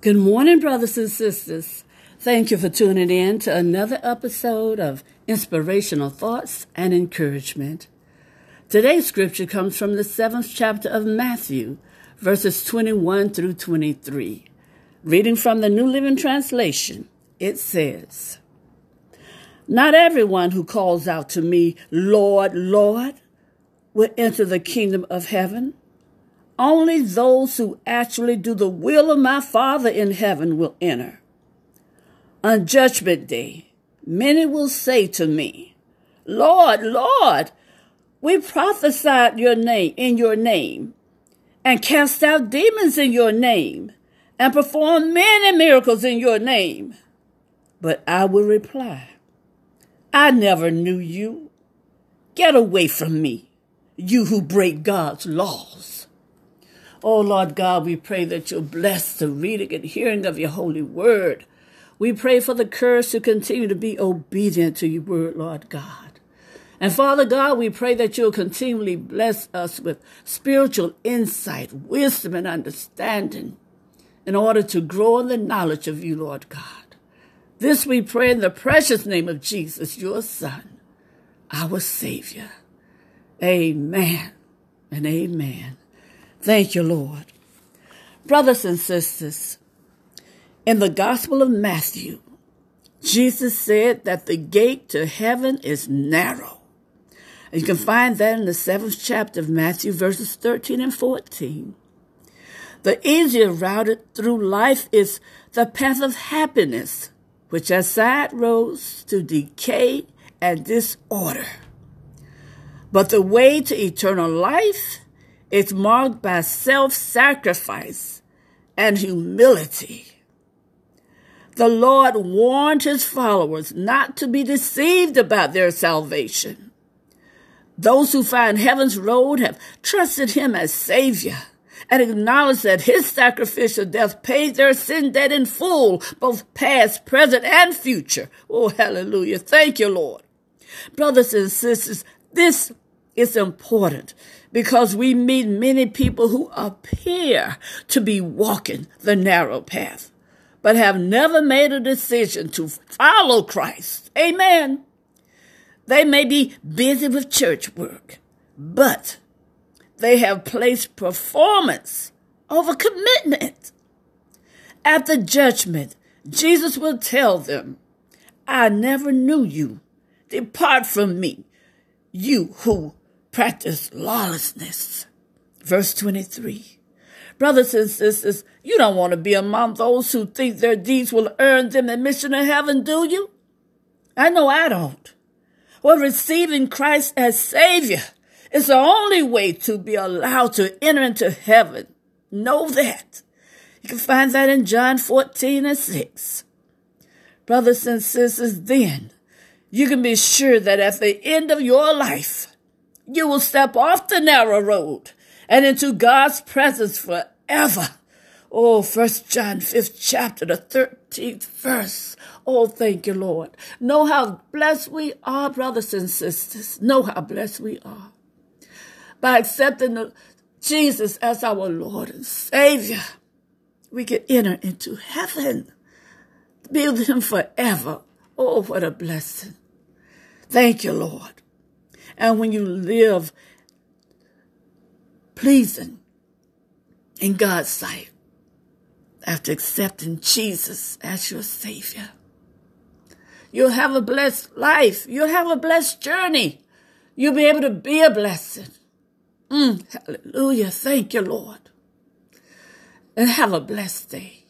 Good morning, brothers and sisters. Thank you for tuning in to another episode of Inspirational Thoughts and Encouragement. Today's scripture comes from the seventh chapter of Matthew, verses 21 through 23. Reading from the New Living Translation, it says, Not everyone who calls out to me, Lord, Lord, will enter the kingdom of heaven only those who actually do the will of my Father in heaven will enter. On Judgment Day, many will say to me, Lord, Lord, we prophesied your name in your name, and cast out demons in your name, and performed many miracles in your name. But I will reply, I never knew you. Get away from me, you who break God's laws. Oh, Lord God, we pray that you'll bless the reading and hearing of your holy word. We pray for the courage to continue to be obedient to your word, Lord God. And Father God, we pray that you'll continually bless us with spiritual insight, wisdom, and understanding in order to grow in the knowledge of you, Lord God. This we pray in the precious name of Jesus, your Son, our Savior. Amen and amen. Thank you, Lord. Brothers and sisters, in the Gospel of Matthew, Jesus said that the gate to heaven is narrow. You can find that in the seventh chapter of Matthew, verses 13 and 14. The easier route through life is the path of happiness, which has side roads to decay and disorder. But the way to eternal life it's marked by self sacrifice and humility. The Lord warned his followers not to be deceived about their salvation. Those who find heaven's road have trusted him as Savior and acknowledge that his sacrificial death paid their sin debt in full, both past, present, and future. Oh, hallelujah. Thank you, Lord. Brothers and sisters, this is important because we meet many people who appear to be walking the narrow path, but have never made a decision to follow Christ. Amen. They may be busy with church work, but they have placed performance over commitment. At the judgment, Jesus will tell them, I never knew you. Depart from me, you who practice lawlessness. Verse 23. Brothers and sisters, you don't want to be among those who think their deeds will earn them admission to heaven, do you? I know I don't. Well, receiving Christ as Savior is the only way to be allowed to enter into heaven. Know that. You can find that in John 14 and 6. Brothers and sisters, then you can be sure that at the end of your life, you will step off the narrow road and into God's presence forever. Oh, First John, fifth chapter, the thirteenth verse. Oh, thank you, Lord. Know how blessed we are, brothers and sisters. Know how blessed we are. By accepting Jesus as our Lord and Savior, we can enter into heaven, be with Him forever. Oh, what a blessing. Thank you, Lord. And when you live pleasing in God's sight after accepting Jesus as your Savior, you'll have a blessed life. You'll have a blessed journey. You'll be able to be a blessing. Mm, hallelujah. Thank you, Lord. And have a blessed day.